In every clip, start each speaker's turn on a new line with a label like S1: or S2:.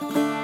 S1: Música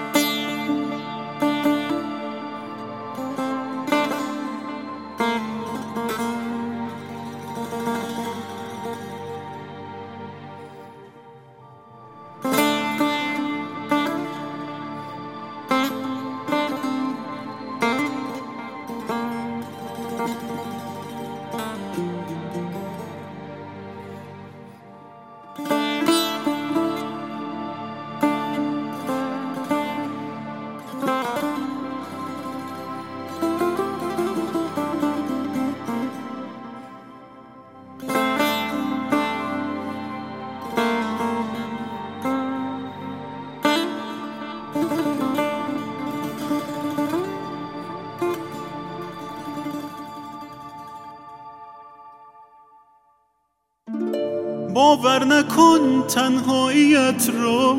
S1: باور نکن تنهاییت رو.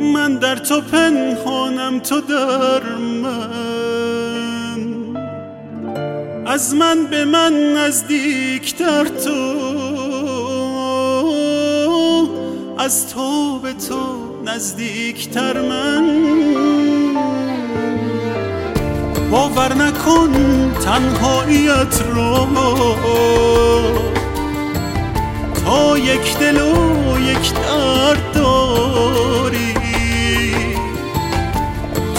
S1: من در تو پنهانم تو در من. از من به من نزدیکتر تو. از تو به تو نزدیکتر من. باور نکن تنهاییت رو. تا یک دل و یک درد داری.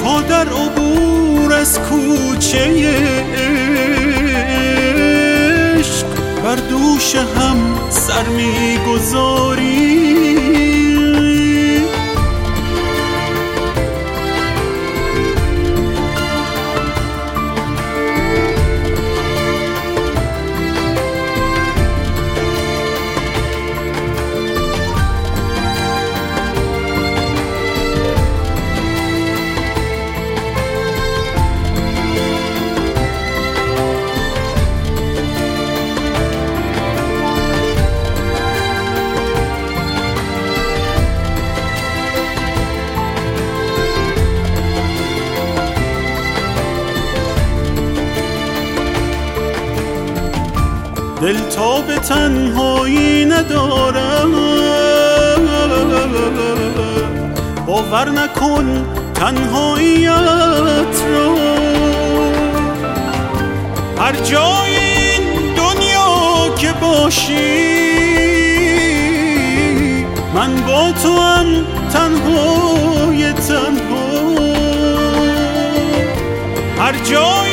S1: تا در عبور از کوچه عشق بر دوش هم سر می‌گذاری. دل تا به تنهایی ندارم. باور نکن تنهاییت رو هر جای این دنیا که باشی من با تو هم تنهای تنها. هر جای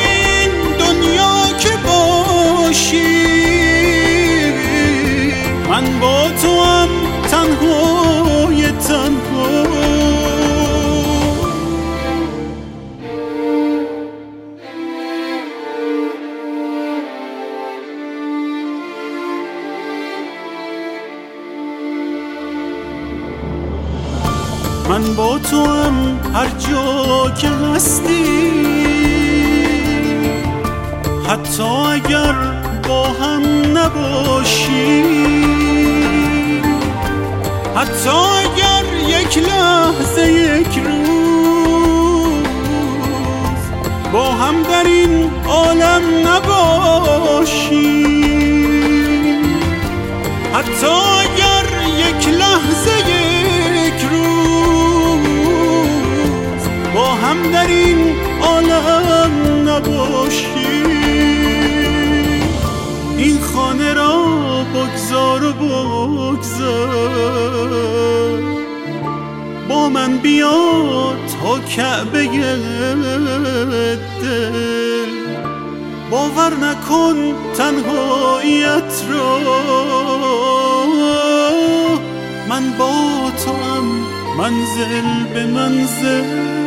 S1: من با تو هم هر جا که هستی. حتی اگر با هم نباشی. حتی اگر یک لحظه یک روز با هم در این عالم نباشی. حتی هم در این عالم نباشی. این خانه را بگذار و بگذار. با من بیا تا کعبه دل. باور نکن تنهاییت را. من با تو هم منزل به منزل.